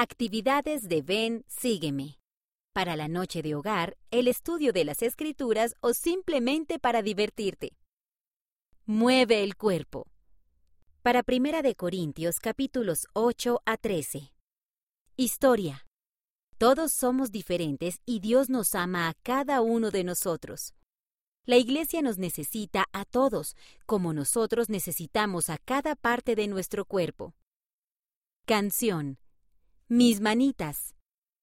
Actividades de Ven, sígueme. Para la noche de hogar, el estudio de las escrituras o simplemente para divertirte. Mueve el cuerpo. Para Primera de Corintios capítulos 8 a 13. Historia. Todos somos diferentes y Dios nos ama a cada uno de nosotros. La Iglesia nos necesita a todos, como nosotros necesitamos a cada parte de nuestro cuerpo. Canción. Mis manitas.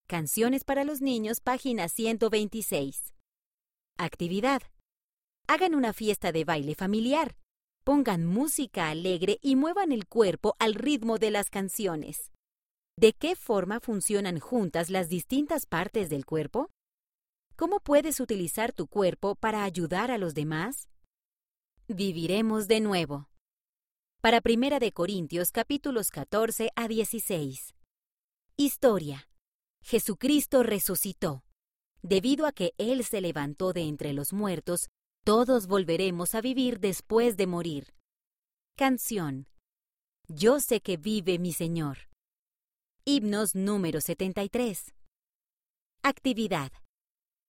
Canciones para los niños, página 126. Actividad. Hagan una fiesta de baile familiar. Pongan música alegre y muevan el cuerpo al ritmo de las canciones. ¿De qué forma funcionan juntas las distintas partes del cuerpo? ¿Cómo puedes utilizar tu cuerpo para ayudar a los demás? Viviremos de nuevo. Para Primera de Corintios capítulos 14 a 16. Historia. Jesucristo resucitó. Debido a que Él se levantó de entre los muertos, todos volveremos a vivir después de morir. Canción. Yo sé que vive mi Señor. Himnos número 73. Actividad.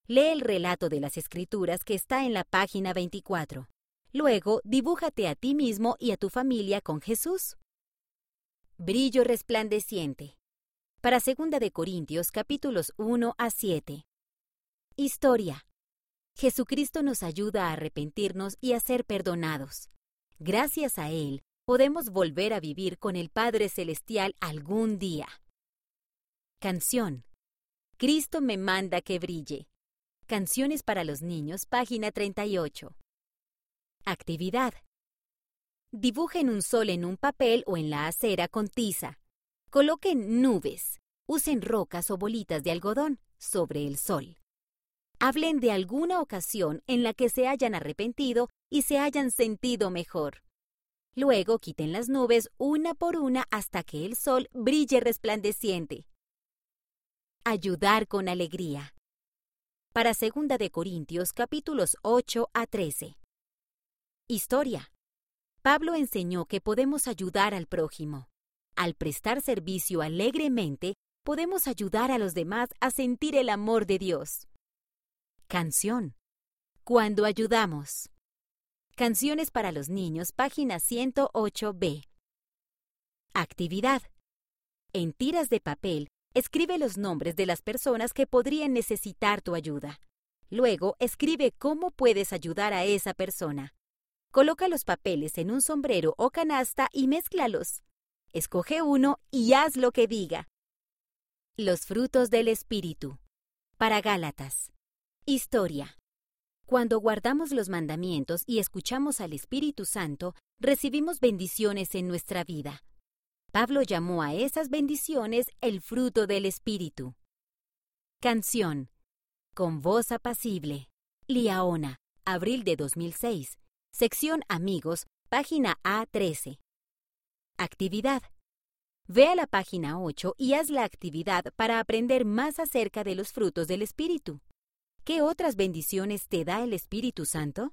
Lee el relato de las Escrituras que está en la página 24. Luego, dibújate a ti mismo y a tu familia con Jesús. Brillo resplandeciente para 2 de Corintios capítulos 1 a 7. Historia. Jesucristo nos ayuda a arrepentirnos y a ser perdonados. Gracias a Él, podemos volver a vivir con el Padre Celestial algún día. Canción. Cristo me manda que brille. Canciones para los niños, página 38. Actividad. Dibujen un sol en un papel o en la acera con tiza. Coloquen nubes, usen rocas o bolitas de algodón sobre el sol. Hablen de alguna ocasión en la que se hayan arrepentido y se hayan sentido mejor. Luego quiten las nubes una por una hasta que el sol brille resplandeciente. Ayudar con alegría. Para 2 de Corintios capítulos 8 a 13. Historia. Pablo enseñó que podemos ayudar al prójimo. Al prestar servicio alegremente, podemos ayudar a los demás a sentir el amor de Dios. Canción. Cuando ayudamos. Canciones para los niños, página 108b. Actividad. En tiras de papel, escribe los nombres de las personas que podrían necesitar tu ayuda. Luego, escribe cómo puedes ayudar a esa persona. Coloca los papeles en un sombrero o canasta y mézclalos. Escoge uno y haz lo que diga. Los frutos del Espíritu. Para Gálatas. Historia. Cuando guardamos los mandamientos y escuchamos al Espíritu Santo, recibimos bendiciones en nuestra vida. Pablo llamó a esas bendiciones el fruto del Espíritu. Canción. Con voz apacible. Liaona, abril de 2006. Sección Amigos, página A13. Actividad. Ve a la página 8 y haz la actividad para aprender más acerca de los frutos del Espíritu. ¿Qué otras bendiciones te da el Espíritu Santo?